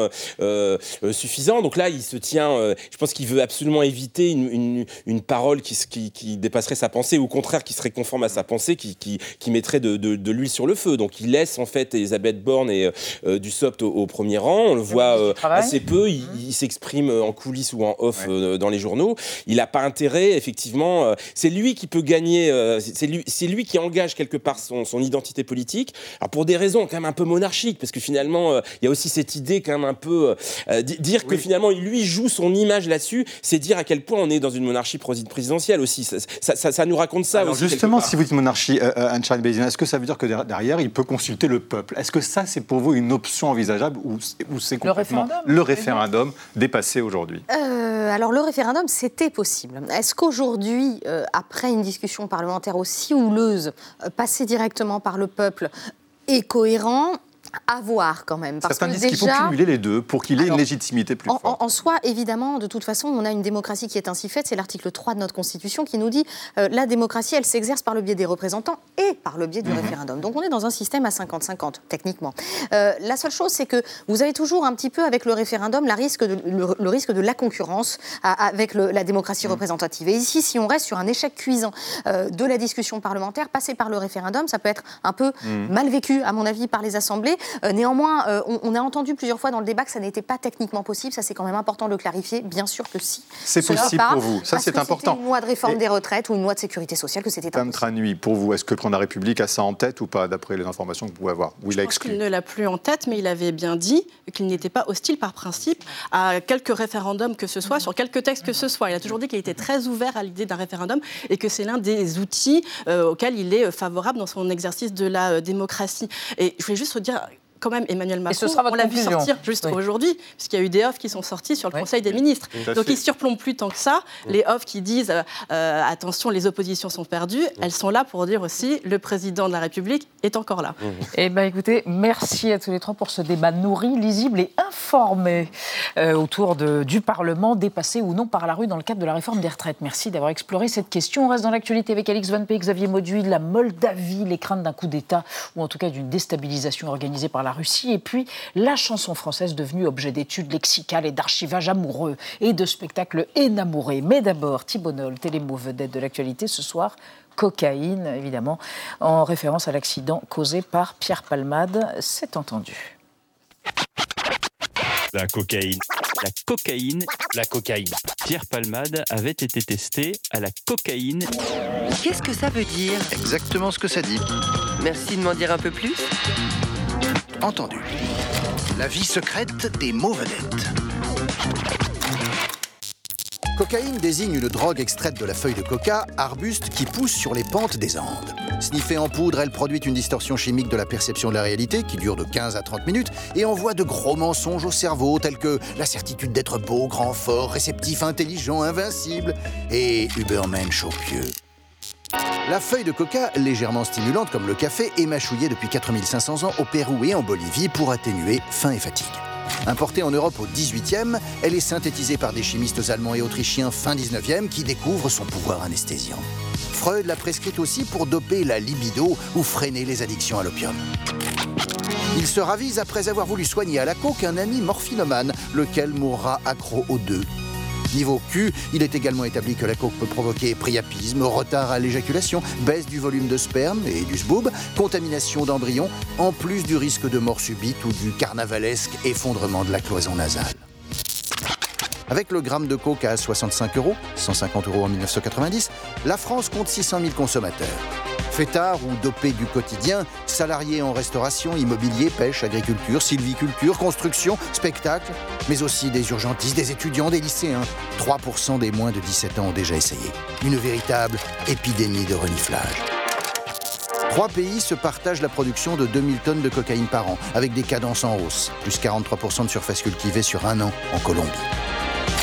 euh, euh, euh, suffisant. Donc là, il se tient. euh, je pense qu'il veut absolument éviter une, une- une parole qui, qui- qui dépasserait sa pensée, ou au contraire, qui serait conforme à sa pensée, qui, qui- qui mettrait de, de- de l'huile sur le feu. Donc il laisse en fait Elisabeth Borne et Dussopt au, au premier rang. On le voit euh, assez peu. Il, il s'exprime en coulisses ou en off euh, dans les journaux. Il n'a pas intérêt, effectivement. euh, c'est lui qui peut gagner. euh, c'est lui, c'est lui qui engage quelque part son, son identité politique. Alors pour des raisons quand même un peu monarchiques, parce que finalement, euh, il y a aussi cette idée quand même un peu euh, di- dire que finalement lui joue son image là-dessus, c'est dire à quel point on est dans une monarchie prési- présidentielle aussi. Ça, ça- ça- ça nous raconte ça Alors aussi. quelque justement, si vous dites monarchie, euh, euh, Anne-Charles Bézina, est-ce que ça veut dire que der- derrière, il peut consulter le peuple? Est-ce que ça, c'est pour vous une option envisageable ou c'est- ou c'est complètement référendum, le référendum dépassé aujourd'hui? Euh, alors le référendum, c'était possible. Est-ce qu'aujourd'hui, euh, après une discussion parlementaire aussi houleuse, euh, passer directement par le peuple est cohérent? À voir quand même parce Certains que disent qu'il faut cumuler les deux pour qu'il ait Alors, une légitimité plus forte. en- en soi, évidemment, de toute façon, on a une démocratie qui est ainsi faite. C'est l'article 3 de notre Constitution qui nous dit euh, la démocratie, elle s'exerce par le biais des représentants et par le biais du Mhm. référendum. Donc on est dans un système à 50-50, techniquement. Euh, la seule chose, c'est que vous avez toujours un petit peu avec le référendum la risque de- le, le risque de la concurrence à- avec le- la démocratie représentative. Et ici, si on reste sur un échec cuisant euh, de la discussion parlementaire, passer par le référendum, ça peut être un peu Mhm. mal vécu, à mon avis, par les assemblées. Euh, néanmoins, euh, on, on a entendu plusieurs fois dans le débat que ça n'était pas techniquement possible. Ça, c'est quand même important de le clarifier. Bien sûr que si. C'est possible pas pour vous. Ça, c'est important. Une loi de réforme Et- des retraites ou une loi de sécurité sociale que c'était Tam impossible. Tranui, pour vous, est-ce que le président de la République a ça en tête ou pas, d'après les informations que vous pouvez avoir? Ou il a Il exclu? ne l'a plus en tête, mais il avait bien dit qu'il n'était pas hostile par principe à quelques référendums que ce soit, sur quelques textes que ce soit. Il a toujours dit qu'il était très ouvert à l'idée d'un référendum et que c'est l'un des outils euh, auxquels il est favorable dans son exercice de la euh, démocratie. Et je voulais juste vous dire quand même Emmanuel Macron, ce sera votre on l'a vu sortir juste Oui. aujourd'hui, puisqu'il y a eu des offres qui sont sorties sur le Conseil des ministres. Donc fait. il surplombe plus tant que ça. Les offres qui disent euh, euh, attention, les oppositions sont perdues, elles sont là pour dire aussi le président de la République est encore là. Eh bien, écoutez, merci à tous les trois pour ce débat nourri, lisible et informé euh, autour de- du Parlement, dépassé ou non par la rue dans le cadre de la réforme des retraites. Merci d'avoir exploré cette question. On reste dans l'actualité avec Alix Van P, Xavier Mauduit, la Moldavie, les craintes d'un coup d'État ou en tout cas d'une déstabilisation organisée par la Russie. Et puis, la chanson française devenue objet d'études lexicales et d'archivage amoureux et de spectacles énamourés. Mais d'abord, Thibault Nol, télémo vedette de l'actualité ce soir cocaïne, évidemment, en référence à l'accident causé par Pierre Palmade. C'est entendu. La cocaïne. La cocaïne. La cocaïne. Pierre Palmade avait été testé à la cocaïne. Qu'est-ce que ça veut dire? Exactement ce que ça dit. Merci de m'en dire un peu plus. Entendu. La vie secrète des mots vedettes. Cocaïne désigne une drogue extraite de la feuille de coca, arbuste qui pousse sur les pentes des Andes. Sniffée en poudre, elle produit une distorsion chimique de la perception de la réalité qui dure de 15 à 30 minutes et envoie de gros mensonges au cerveau tels que la certitude d'être beau, grand, fort, réceptif, intelligent, invincible et Uberman chopieux. La feuille de coca, légèrement stimulante comme le café, est mâchouillée depuis 4500 ans au Pérou et en Bolivie pour atténuer faim et fatigue. Importée en Europe au 18e, elle est synthétisée par des chimistes allemands et autrichiens fin 19e qui découvrent son pouvoir anesthésiant. Freud l'a prescrite aussi pour doper la libido ou freiner les addictions à l'opium. Il se ravise après avoir voulu soigner à la coke un ami morphinomane, lequel mourra accro aux deux. Niveau Q, il est également établi que la coke peut provoquer priapisme, retard à l'éjaculation, baisse du volume de sperme et du sboob, contamination d'embryons, en plus du risque de mort subite ou du carnavalesque effondrement de la cloison nasale. Avec le gramme de coke à 65 euros, 150 euros en 1990, la France compte 600 000 consommateurs. Fêtards ou dopés du quotidien, salariés en restauration, immobilier, pêche, agriculture, sylviculture, construction, spectacle, mais aussi des urgentistes, des étudiants, des lycéens. 3% des moins de 17 ans ont déjà essayé. Une véritable épidémie de reniflage. Trois pays se partagent la production de 2000 tonnes de cocaïne par an, avec des cadences en hausse, plus 43% de surface cultivée sur un an en Colombie.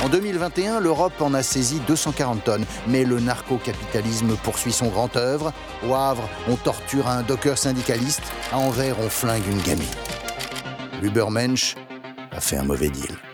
En 2021, l'Europe en a saisi 240 tonnes, mais le narco-capitalisme poursuit son grand œuvre. Au Havre, on torture un docker syndicaliste, à Anvers, on flingue une gamine. L'Ubermensch a fait un mauvais deal.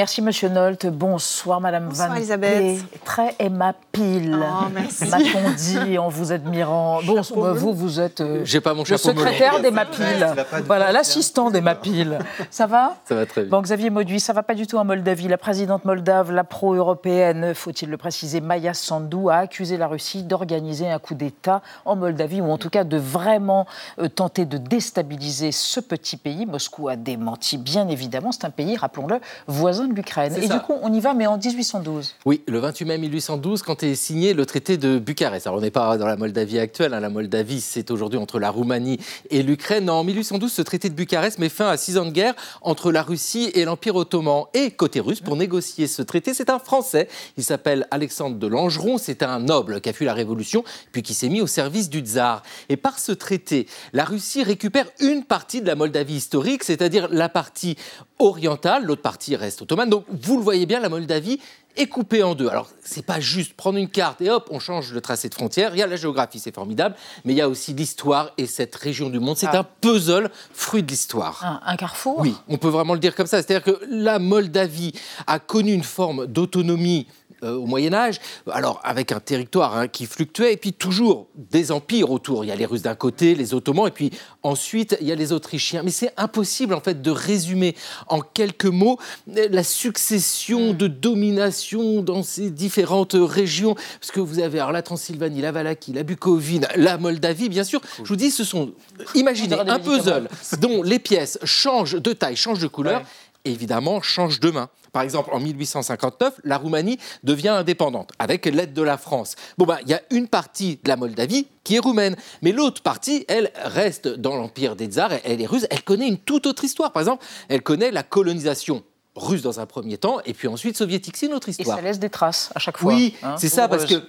Merci, Monsieur Nolte. Bonsoir, Madame Bonsoir, Van Elisabeth. Très Emma Pile. Oh, merci. M'a-t-on dit en vous admirant. Bon, vous, vous êtes euh, J'ai pas mon le secrétaire d'Emma Pile. Voilà, l'assistant d'Emma Pile. Ça va Ça va très bien. Bon, Xavier Mauduit, ça va pas du tout en Moldavie. La présidente moldave, la pro-européenne, faut-il le préciser, Maya Sandu, a accusé la Russie d'organiser un coup d'État en Moldavie, ou en tout cas de vraiment euh, tenter de déstabiliser ce petit pays. Moscou a démenti, bien évidemment. C'est un pays, rappelons-le, voisin de l'Ukraine. Et ça. du coup, on y va, mais en 1812. Oui, le 28 mai 1812, quand est signé le traité de Bucarest. Alors, on n'est pas dans la Moldavie actuelle. hein. La Moldavie, c'est aujourd'hui entre la Roumanie et l'Ukraine. En 1812, ce traité de Bucarest met fin à six ans de guerre entre la Russie et l'Empire ottoman. Et côté russe, pour négocier ce traité, c'est un Français. Il s'appelle Alexandre de Langeron. C'est un noble qui a fui la Révolution, puis qui s'est mis au service du tsar. Et par ce traité, la Russie récupère une partie de la Moldavie historique, c'est-à-dire la partie orientale. L'autre partie reste ottomane. Donc, vous le voyez bien, la Moldavie est coupée en deux. Alors, c'est pas juste prendre une carte et hop, on change le tracé de frontière. Il y a la géographie, c'est formidable, mais il y a aussi l'histoire et cette région du monde. C'est Ah. un puzzle fruit de l'histoire. Un, un carrefour? Oui, on peut vraiment le dire comme ça. C'est-à-dire que la Moldavie a connu une forme d'autonomie euh, au Moyen Âge, alors avec un territoire hein, qui fluctuait, et puis toujours des empires autour. Il y a les Russes d'un côté, les Ottomans, et puis ensuite il y a les Autrichiens. Mais c'est impossible en fait de résumer en quelques mots euh, la succession de domination dans ces différentes régions, parce que vous avez alors la Transylvanie, la Valaquie, la Bucovine, la Moldavie, bien sûr. Je vous dis, ce sont, imaginez un puzzle dont les pièces changent de taille, changent de couleur, évidemment changent de main. Par exemple, en 1859, la Roumanie devient indépendante avec l'aide de la France. Bon, bah, il y a une partie de la Moldavie qui est roumaine, mais l'autre partie, elle, reste dans l'empire des tsars, elle, est russe, elle connaît une toute autre histoire. Par exemple, elle connaît la colonisation russe dans un premier temps, et puis ensuite soviétique, c'est une autre Et histoire. ça laisse des traces à chaque fois. Oui, hein, c'est ça, parce que.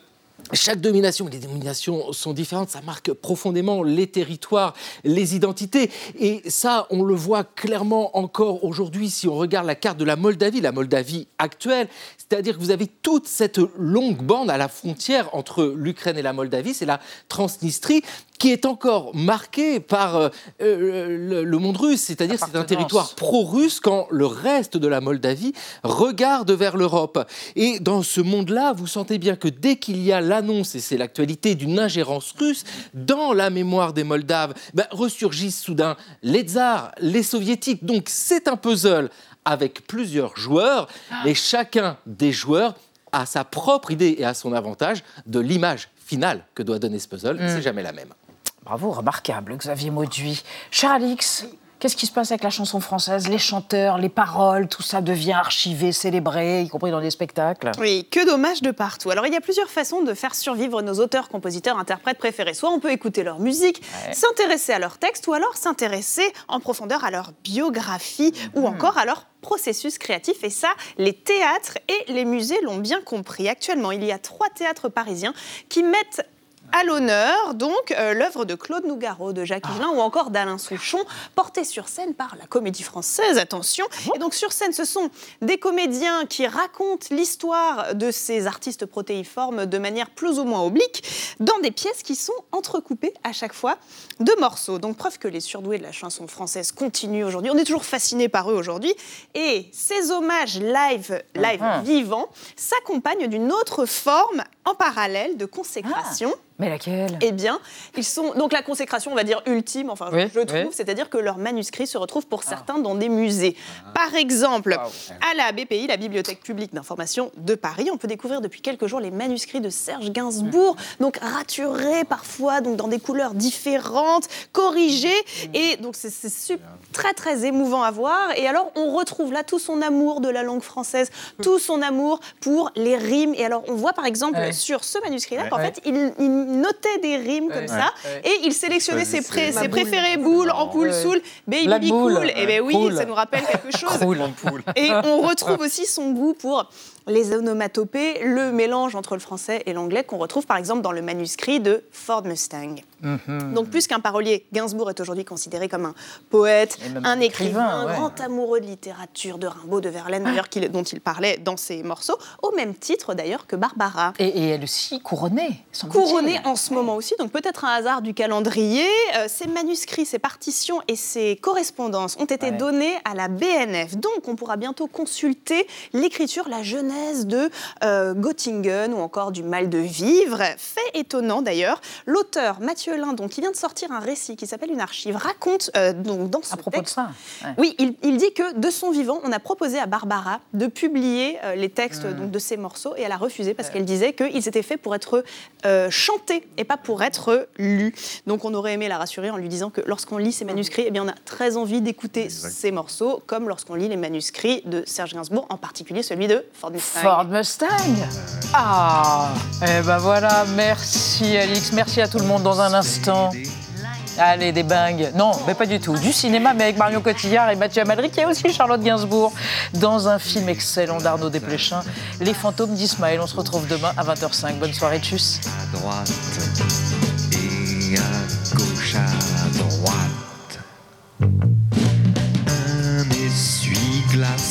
Chaque domination, les dominations sont différentes, ça marque profondément les territoires, les identités. Et ça, on le voit clairement encore aujourd'hui si on regarde la carte de la Moldavie, la Moldavie actuelle. C'est-à-dire que vous avez toute cette longue bande à la frontière entre l'Ukraine et la Moldavie, c'est la Transnistrie, qui est encore marquée par euh, euh, le, le monde russe. C'est-à-dire c'est un territoire pro-russe quand le reste de la Moldavie regarde vers l'Europe. Et dans ce monde-là, vous sentez bien que dès qu'il y a l'annonce, et c'est l'actualité, d'une ingérence russe dans la mémoire des Moldaves, ben, ressurgissent soudain les tsars, les soviétiques. Donc c'est un puzzle avec plusieurs joueurs, mais chacun des joueurs a sa propre idée et a son avantage de l'image finale que doit donner ce puzzle. Mm. C'est jamais la même. Bravo, remarquable, Xavier Mauduit. Cher Alix, qu'est-ce qui se passe avec la chanson française? Les chanteurs, les paroles, tout ça devient archivé, célébré, y compris dans les spectacles? Oui, que dommage de partout. Alors il y a plusieurs façons de faire survivre nos auteurs, compositeurs, interprètes préférés. Soit on peut écouter leur musique, Ouais. s'intéresser à leur texte, ou alors s'intéresser en profondeur à leur biographie ou encore à leur processus créatif. Et ça, les théâtres et les musées l'ont bien compris. Actuellement, il y a trois théâtres parisiens qui mettent à l'honneur donc euh, l'œuvre de Claude Nougaro, de Jacques Higelin ou encore d'Alain Souchon, portée sur scène par la Comédie Française. Attention. Et donc sur scène, ce sont des comédiens qui racontent l'histoire de ces artistes protéiformes de manière plus ou moins oblique dans des pièces qui sont entrecoupées à chaque fois de morceaux. Donc preuve que les surdoués de la chanson française continuent aujourd'hui. On est toujours fascinés par eux aujourd'hui. Et ces hommages live, live Mhm. vivants s'accompagnent d'une autre forme en parallèle de consécration. Mais laquelle? Eh bien, ils sont donc la consécration, on va dire ultime, enfin Oui, je trouve, oui. c'est-à-dire que leurs manuscrits se retrouvent pour certains dans des musées. Par exemple, à la BPI, la Bibliothèque publique d'information de Paris, on peut découvrir depuis quelques jours les manuscrits de Serge Gainsbourg, donc raturés parfois, donc dans des couleurs différentes, corrigés, et donc c'est très très émouvant à voir. Et alors on retrouve là tout son amour de la langue française, tout son amour pour les rimes. Et alors on voit par exemple Ouais. sur ce manuscrit-là Ouais. qu'en Ouais. fait il, il notait des rimes comme Ouais. ça Ouais. et il sélectionnait ses, pré- ses boule. préférés boules, ampoules, Ouais. soul, baby cool. Et ben oui, Cool. ça nous rappelle quelque chose. Cool. Et on retrouve aussi son goût pour les onomatopées, le mélange entre le français et l'anglais qu'on retrouve par exemple dans le manuscrit de Ford Mustang. Mhm. Donc plus qu'un parolier, Gainsbourg est aujourd'hui considéré comme un poète, un écrivain, un ouais. grand amoureux de littérature, de Rimbaud, de Verlaine, d'ailleurs dont il parlait dans ses morceaux, au même titre d'ailleurs que Barbara. Et, et elle aussi couronnée. Couronnée en ce moment aussi, donc peut-être un hasard du calendrier. Euh, ces manuscrits, ces partitions et ces correspondances ont été Ouais. donnés à la BNF. Donc on pourra bientôt consulter l'écriture, la de euh, Göttingen ou encore du mal de vivre. Fait étonnant d'ailleurs, l'auteur Mathieu Lindon, qui vient de sortir un récit qui s'appelle Une archive, raconte euh, donc dans ce À propos de texte ça. ouais. oui, il, il dit que de son vivant, on a proposé à Barbara de publier euh, les textes Hmm. donc, de ses morceaux et elle a refusé parce qu'elle disait qu'ils étaient faits pour être euh, chantés et pas pour être lus. Donc on aurait aimé la rassurer en lui disant que lorsqu'on lit ces manuscrits, eh bien, on a très envie d'écouter ces morceaux, comme lorsqu'on lit les manuscrits de Serge Gainsbourg, en particulier celui de Ford Mustang. Ford Mustang Ah Eh ben voilà, merci Alix, merci à tout le monde dans un instant. Allez, des bangs. Non, mais pas du tout. Du cinéma, mais avec Marion Cotillard et Mathieu Amalric. Il y a aussi Charlotte Gainsbourg dans un film excellent d'Arnaud Desplechin, Les fantômes d'Ismaël. On se retrouve demain à 20h05. Bonne soirée, tchuss. à droite et à gauche à droite. Un essuie-glace,